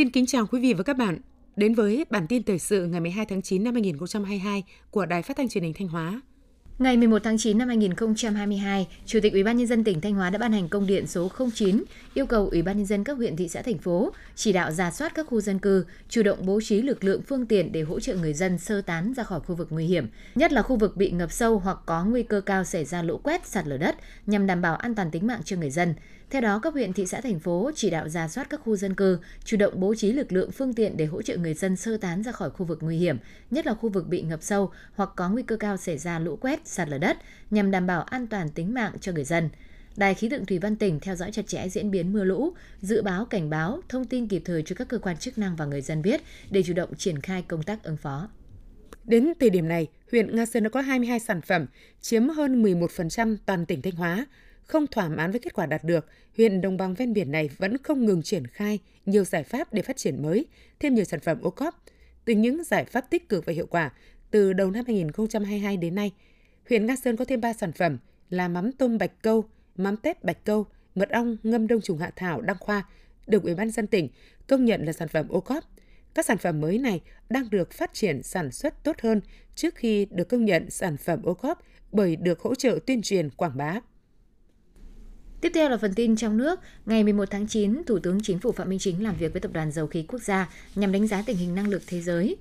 Xin kính chào quý vị và các bạn. Đến với bản tin thời sự ngày 12 tháng 9 năm 2022 của Đài Phát thanh Truyền hình Thanh Hóa. Ngày 11 tháng 9 năm 2022, Chủ tịch Ủy ban nhân dân tỉnh Thanh Hóa đã ban hành công điện số 09 yêu cầu Ủy ban nhân dân các huyện thị xã thành phố chỉ đạo giả soát các khu dân cư, chủ động bố trí lực lượng phương tiện để hỗ trợ người dân sơ tán ra khỏi khu vực nguy hiểm, nhất là khu vực bị ngập sâu hoặc có nguy cơ cao xảy ra lũ quét, sạt lở đất nhằm đảm bảo an toàn tính mạng cho người dân. Theo đó, các huyện thị xã thành phố chỉ đạo ra soát các khu dân cư, chủ động bố trí lực lượng phương tiện để hỗ trợ người dân sơ tán ra khỏi khu vực nguy hiểm, nhất là khu vực bị ngập sâu hoặc có nguy cơ cao xảy ra lũ quét, sạt lở đất nhằm đảm bảo an toàn tính mạng cho người dân. Đài khí tượng thủy văn tỉnh theo dõi chặt chẽ diễn biến mưa lũ, dự báo cảnh báo, thông tin kịp thời cho các cơ quan chức năng và người dân biết để chủ động triển khai công tác ứng phó. Đến thời điểm này, huyện Nga Sơn đã có 22 sản phẩm, chiếm hơn 11% toàn tỉnh Thanh Hóa. Không thỏa mãn với kết quả đạt được, huyện đồng bằng ven biển này vẫn không ngừng triển khai nhiều giải pháp để phát triển mới, thêm nhiều sản phẩm ô cóp. Từ những giải pháp tích cực và hiệu quả, từ đầu năm 2022 đến nay, huyện Nga Sơn có thêm 3 sản phẩm là mắm tôm bạch câu, mắm tép bạch câu, mật ong ngâm đông trùng hạ thảo đăng khoa được Ủy ban dân tỉnh công nhận là sản phẩm ô cóp. Các sản phẩm mới này đang được phát triển sản xuất tốt hơn trước khi được công nhận sản phẩm ô cóp bởi được hỗ trợ tuyên truyền quảng bá. Tiếp theo là phần tin trong nước. Ngày 11 tháng 9, Thủ tướng Chính phủ Phạm Minh Chính làm việc với Tập đoàn Dầu khí Quốc gia nhằm đánh giá tình hình năng lực thế giới,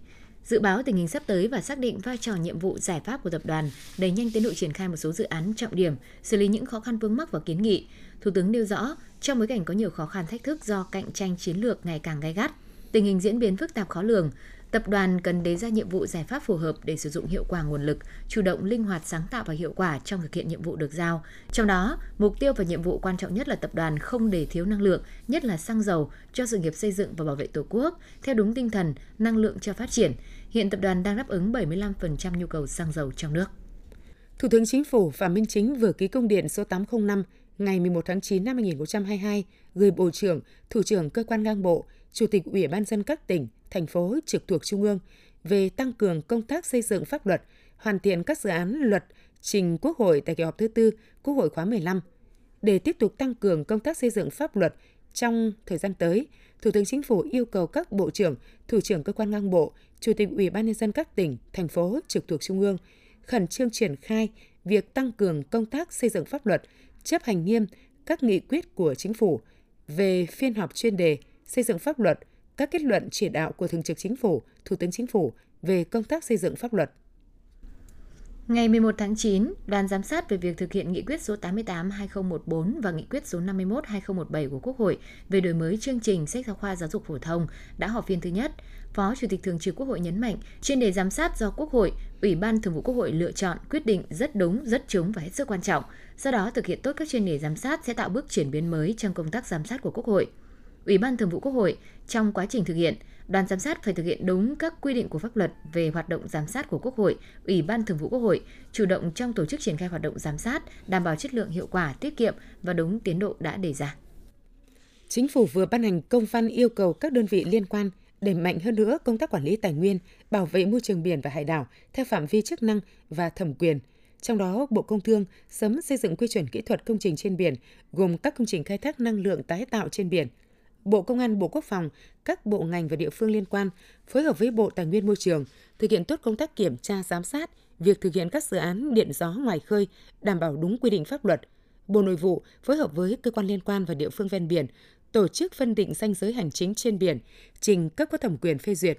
dự báo tình hình sắp tới và xác định vai trò nhiệm vụ giải pháp của tập đoàn, đẩy nhanh tiến độ triển khai một số dự án trọng điểm, xử lý những khó khăn vướng mắc và kiến nghị. Thủ tướng nêu rõ, trong bối cảnh có nhiều khó khăn thách thức do cạnh tranh chiến lược ngày càng gay gắt, tình hình diễn biến phức tạp khó lường, Tập đoàn cần đề ra nhiệm vụ giải pháp phù hợp để sử dụng hiệu quả nguồn lực, chủ động linh hoạt sáng tạo và hiệu quả trong thực hiện nhiệm vụ được giao. Trong đó, mục tiêu và nhiệm vụ quan trọng nhất là tập đoàn không để thiếu năng lượng, nhất là xăng dầu cho sự nghiệp xây dựng và bảo vệ Tổ quốc theo đúng tinh thần năng lượng cho phát triển. Hiện tập đoàn đang đáp ứng 75% nhu cầu xăng dầu trong nước. Thủ tướng Chính phủ Phạm Minh Chính vừa ký công điện số 805 ngày 11 tháng 9 năm 2022 gửi Bộ trưởng, Thủ trưởng Cơ quan ngang bộ, Chủ tịch Ủy ban dân các tỉnh, thành phố trực thuộc Trung ương về tăng cường công tác xây dựng pháp luật, hoàn thiện các dự án luật trình Quốc hội tại kỳ họp thứ tư Quốc hội khóa 15. Để tiếp tục tăng cường công tác xây dựng pháp luật trong thời gian tới, Thủ tướng Chính phủ yêu cầu các bộ trưởng, thủ trưởng cơ quan ngang bộ, chủ tịch Ủy ban nhân dân các tỉnh, thành phố trực thuộc Trung ương khẩn trương triển khai việc tăng cường công tác xây dựng pháp luật, chấp hành nghiêm các nghị quyết của chính phủ về phiên họp chuyên đề xây dựng pháp luật, các kết luận chỉ đạo của Thường trực Chính phủ, Thủ tướng Chính phủ về công tác xây dựng pháp luật. Ngày 11 tháng 9, đoàn giám sát về việc thực hiện nghị quyết số 88-2014 và nghị quyết số 51-2017 của Quốc hội về đổi mới chương trình sách giáo khoa giáo dục phổ thông đã họp phiên thứ nhất. Phó Chủ tịch Thường trực Quốc hội nhấn mạnh, chuyên đề giám sát do Quốc hội, Ủy ban Thường vụ Quốc hội lựa chọn quyết định rất đúng, rất trúng và hết sức quan trọng. Do đó, thực hiện tốt các chuyên đề giám sát sẽ tạo bước chuyển biến mới trong công tác giám sát của Quốc hội. Ủy ban Thường vụ Quốc hội trong quá trình thực hiện, đoàn giám sát phải thực hiện đúng các quy định của pháp luật về hoạt động giám sát của Quốc hội, Ủy ban Thường vụ Quốc hội, chủ động trong tổ chức triển khai hoạt động giám sát, đảm bảo chất lượng hiệu quả, tiết kiệm và đúng tiến độ đã đề ra. Chính phủ vừa ban hành công văn yêu cầu các đơn vị liên quan đẩy mạnh hơn nữa công tác quản lý tài nguyên, bảo vệ môi trường biển và hải đảo theo phạm vi chức năng và thẩm quyền. Trong đó, Bộ Công Thương sớm xây dựng quy chuẩn kỹ thuật công trình trên biển, gồm các công trình khai thác năng lượng tái tạo trên biển – Bộ Công an, Bộ Quốc phòng, các bộ ngành và địa phương liên quan phối hợp với Bộ Tài nguyên Môi trường thực hiện tốt công tác kiểm tra giám sát việc thực hiện các dự án điện gió ngoài khơi đảm bảo đúng quy định pháp luật. Bộ Nội vụ phối hợp với cơ quan liên quan và địa phương ven biển tổ chức phân định danh giới hành chính trên biển, trình cấp có thẩm quyền phê duyệt.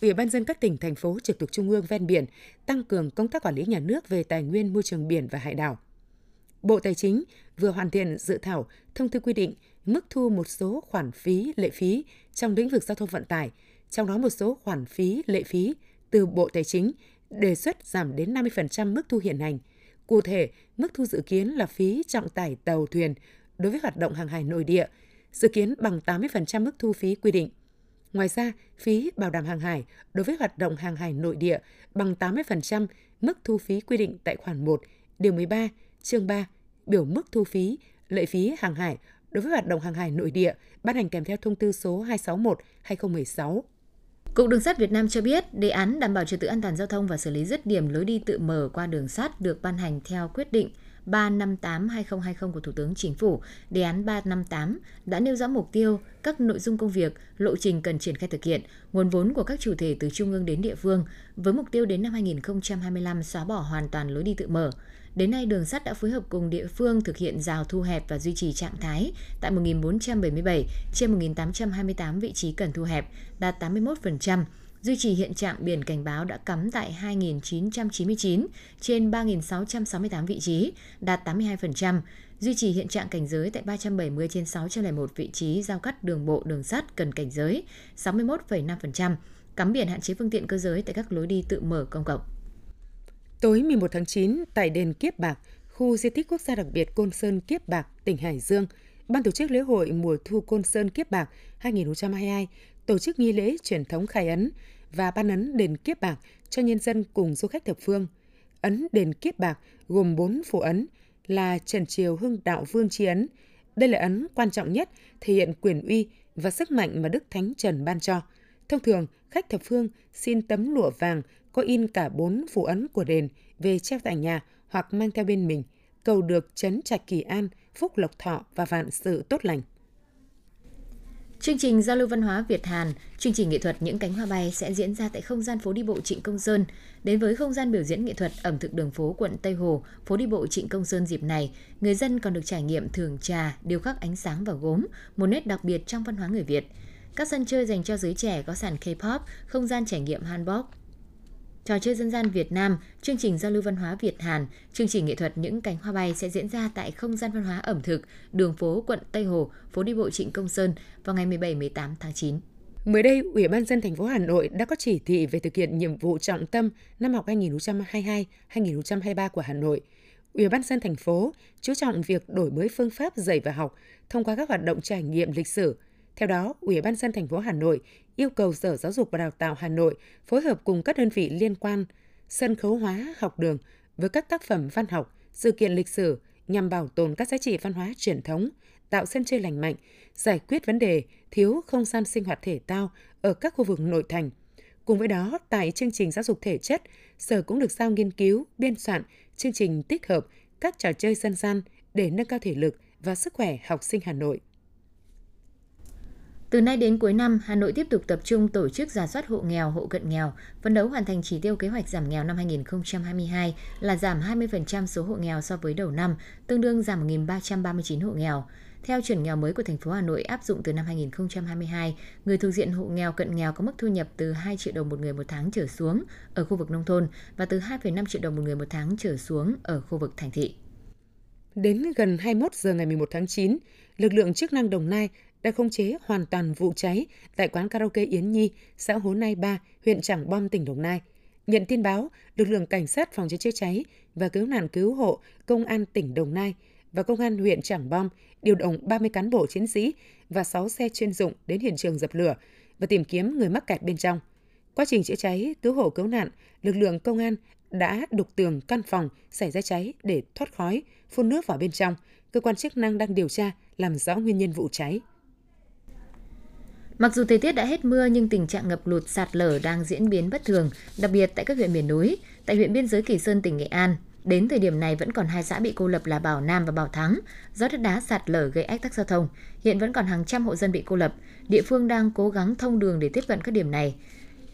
Ủy ban dân các tỉnh, thành phố trực thuộc trung ương ven biển tăng cường công tác quản lý nhà nước về tài nguyên môi trường biển và hải đảo. Bộ Tài chính vừa hoàn thiện dự thảo thông tư quy định mức thu một số khoản phí, lệ phí trong lĩnh vực giao thông vận tải, trong đó một số khoản phí, lệ phí từ Bộ Tài chính đề xuất giảm đến 50% mức thu hiện hành. Cụ thể, mức thu dự kiến là phí trọng tải tàu thuyền đối với hoạt động hàng hải nội địa, dự kiến bằng 80% mức thu phí quy định. Ngoài ra, phí bảo đảm hàng hải đối với hoạt động hàng hải nội địa bằng 80% mức thu phí quy định tại khoản 1, điều 13, chương 3, biểu mức thu phí, lệ phí hàng hải đối với hoạt động hàng hải nội địa ban hành kèm theo thông tư số 261/2016. Cục Đường sắt Việt Nam cho biết, đề án đảm bảo trật tự an toàn giao thông và xử lý dứt điểm lối đi tự mở qua đường sắt được ban hành theo quyết định 358-2020 của Thủ tướng Chính phủ, đề án 358 đã nêu rõ mục tiêu, các nội dung công việc, lộ trình cần triển khai thực hiện, nguồn vốn của các chủ thể từ trung ương đến địa phương, với mục tiêu đến năm 2025 xóa bỏ hoàn toàn lối đi tự mở. Đến nay, đường sắt đã phối hợp cùng địa phương thực hiện rào thu hẹp và duy trì trạng thái tại 1.477 trên 1.828 vị trí cần thu hẹp, đạt 81%, duy trì hiện trạng biển cảnh báo đã cắm tại 2.999 trên 3.668 vị trí, đạt 82%, duy trì hiện trạng cảnh giới tại 370 trên 601 vị trí giao cắt đường bộ đường sắt cần cảnh giới, 61,5%, cắm biển hạn chế phương tiện cơ giới tại các lối đi tự mở công cộng. Tối 11 tháng 9, tại đền Kiếp Bạc, khu di tích quốc gia đặc biệt Côn Sơn Kiếp Bạc, tỉnh Hải Dương, Ban tổ chức lễ hội mùa thu Côn Sơn Kiếp Bạc 2022 tổ chức nghi lễ truyền thống khai ấn và ban ấn đền Kiếp Bạc cho nhân dân cùng du khách thập phương. Ấn đền Kiếp Bạc gồm 4 phù ấn là Trần Triều Hưng Đạo Vương Chi Ấn. Đây là ấn quan trọng nhất, thể hiện quyền uy và sức mạnh mà Đức Thánh Trần ban cho. Thông thường, khách thập phương xin tấm lụa vàng có in cả bốn phù ấn của đền về treo tại nhà hoặc mang theo bên mình, cầu được chấn trạch kỳ an, phúc lộc thọ và vạn sự tốt lành. Chương trình giao lưu văn hóa Việt Hàn, chương trình nghệ thuật Những cánh hoa bay sẽ diễn ra tại không gian phố đi bộ Trịnh Công Sơn. Đến với không gian biểu diễn nghệ thuật ẩm thực đường phố quận Tây Hồ, phố đi bộ Trịnh Công Sơn dịp này, người dân còn được trải nghiệm thưởng trà, điêu khắc ánh sáng và gốm, một nét đặc biệt trong văn hóa người Việt. Các sân chơi dành cho giới trẻ có sàn K-pop, không gian trải nghiệm hanbok, Trò chơi dân gian Việt Nam, chương trình giao lưu văn hóa Việt Hàn, chương trình nghệ thuật Những cánh hoa bay sẽ diễn ra tại không gian văn hóa ẩm thực, đường phố quận Tây Hồ, phố đi bộ Trịnh Công Sơn vào ngày 17-18 tháng 9. Mới đây, Ủy ban dân thành phố Hà Nội đã có chỉ thị về thực hiện nhiệm vụ trọng tâm năm học 2022-2023 của Hà Nội. Ủy ban dân thành phố chú trọng việc đổi mới phương pháp dạy và học thông qua các hoạt động trải nghiệm lịch sử, theo đó, Ủy ban dân thành phố Hà Nội yêu cầu Sở Giáo dục và Đào tạo Hà Nội phối hợp cùng các đơn vị liên quan sân khấu hóa học đường với các tác phẩm văn học, sự kiện lịch sử nhằm bảo tồn các giá trị văn hóa truyền thống, tạo sân chơi lành mạnh, giải quyết vấn đề thiếu không gian sinh hoạt thể thao ở các khu vực nội thành. Cùng với đó, tại chương trình giáo dục thể chất, Sở cũng được giao nghiên cứu, biên soạn chương trình tích hợp các trò chơi dân gian để nâng cao thể lực và sức khỏe học sinh Hà Nội. Từ nay đến cuối năm, Hà Nội tiếp tục tập trung tổ chức giả soát hộ nghèo, hộ cận nghèo, phấn đấu hoàn thành chỉ tiêu kế hoạch giảm nghèo năm 2022 là giảm 20% số hộ nghèo so với đầu năm, tương đương giảm 1.339 hộ nghèo. Theo chuẩn nghèo mới của thành phố Hà Nội áp dụng từ năm 2022, người thuộc diện hộ nghèo cận nghèo có mức thu nhập từ 2 triệu đồng một người một tháng trở xuống ở khu vực nông thôn và từ 2,5 triệu đồng một người một tháng trở xuống ở khu vực thành thị. Đến gần 21 giờ ngày 11 tháng 9, lực lượng chức năng Đồng Nai đã khống chế hoàn toàn vụ cháy tại quán karaoke Yến Nhi, xã Hố Nai 3, huyện Trảng Bom, tỉnh Đồng Nai. Nhận tin báo, lực lượng cảnh sát phòng cháy chữa cháy và cứu nạn cứu hộ công an tỉnh Đồng Nai và công an huyện Trảng Bom điều động 30 cán bộ chiến sĩ và 6 xe chuyên dụng đến hiện trường dập lửa và tìm kiếm người mắc kẹt bên trong. Quá trình chữa cháy, cứu hộ cứu nạn, lực lượng công an đã đục tường căn phòng xảy ra cháy để thoát khói, phun nước vào bên trong. Cơ quan chức năng đang điều tra làm rõ nguyên nhân vụ cháy. Mặc dù thời tiết đã hết mưa nhưng tình trạng ngập lụt sạt lở đang diễn biến bất thường, đặc biệt tại các huyện miền núi. Tại huyện biên giới Kỳ Sơn, tỉnh Nghệ An, đến thời điểm này vẫn còn hai xã bị cô lập là Bảo Nam và Bảo Thắng do đất đá sạt lở gây ách tắc giao thông. Hiện vẫn còn hàng trăm hộ dân bị cô lập. Địa phương đang cố gắng thông đường để tiếp cận các điểm này.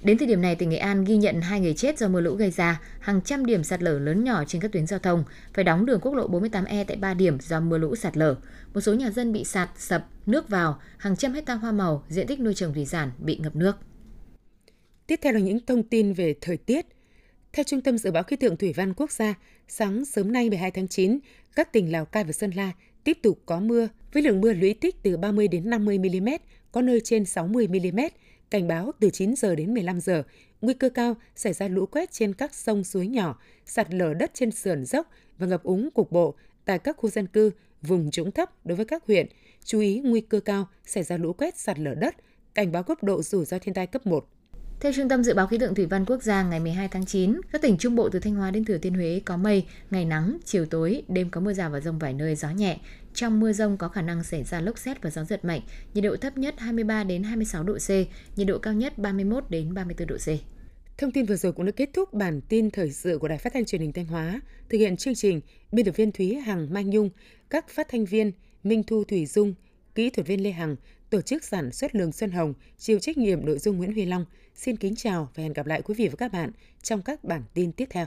Đến thời điểm này, tỉnh Nghệ An ghi nhận hai người chết do mưa lũ gây ra, hàng trăm điểm sạt lở lớn nhỏ trên các tuyến giao thông, phải đóng đường quốc lộ 48E tại 3 điểm do mưa lũ sạt lở. Một số nhà dân bị sạt, sập, nước vào, hàng trăm hecta hoa màu, diện tích nuôi trồng thủy sản bị ngập nước. Tiếp theo là những thông tin về thời tiết. Theo Trung tâm Dự báo Khí tượng Thủy văn Quốc gia, sáng sớm nay 12 tháng 9, các tỉnh Lào Cai và Sơn La tiếp tục có mưa với lượng mưa lũy tích từ 30 đến 50 mm, có nơi trên 60 mm, cảnh báo từ 9 giờ đến 15 giờ, nguy cơ cao xảy ra lũ quét trên các sông suối nhỏ, sạt lở đất trên sườn dốc và ngập úng cục bộ tại các khu dân cư, vùng trũng thấp đối với các huyện. Chú ý nguy cơ cao xảy ra lũ quét sạt lở đất, cảnh báo cấp độ rủi ro thiên tai cấp 1. Theo Trung tâm Dự báo Khí tượng Thủy văn Quốc gia ngày 12 tháng 9, các tỉnh Trung Bộ từ Thanh Hóa đến Thừa Thiên Huế có mây, ngày nắng, chiều tối, đêm có mưa rào và rông vài nơi, gió nhẹ. Trong mưa rông có khả năng xảy ra lốc xét và gió giật mạnh, nhiệt độ thấp nhất 23 đến 26 độ C, nhiệt độ cao nhất 31 đến 34 độ C. Thông tin vừa rồi cũng đã kết thúc bản tin thời sự của Đài Phát thanh Truyền hình Thanh Hóa. Thực hiện chương trình, biên tập viên Thúy Hằng Mai Nhung, các phát thanh viên Minh Thu Thủy Dung, kỹ thuật viên Lê Hằng, tổ chức sản xuất Lường Xuân Hồng, chịu trách nhiệm nội dung Nguyễn Huy Long – Xin kính chào và hẹn gặp lại quý vị và các bạn trong các bản tin tiếp theo.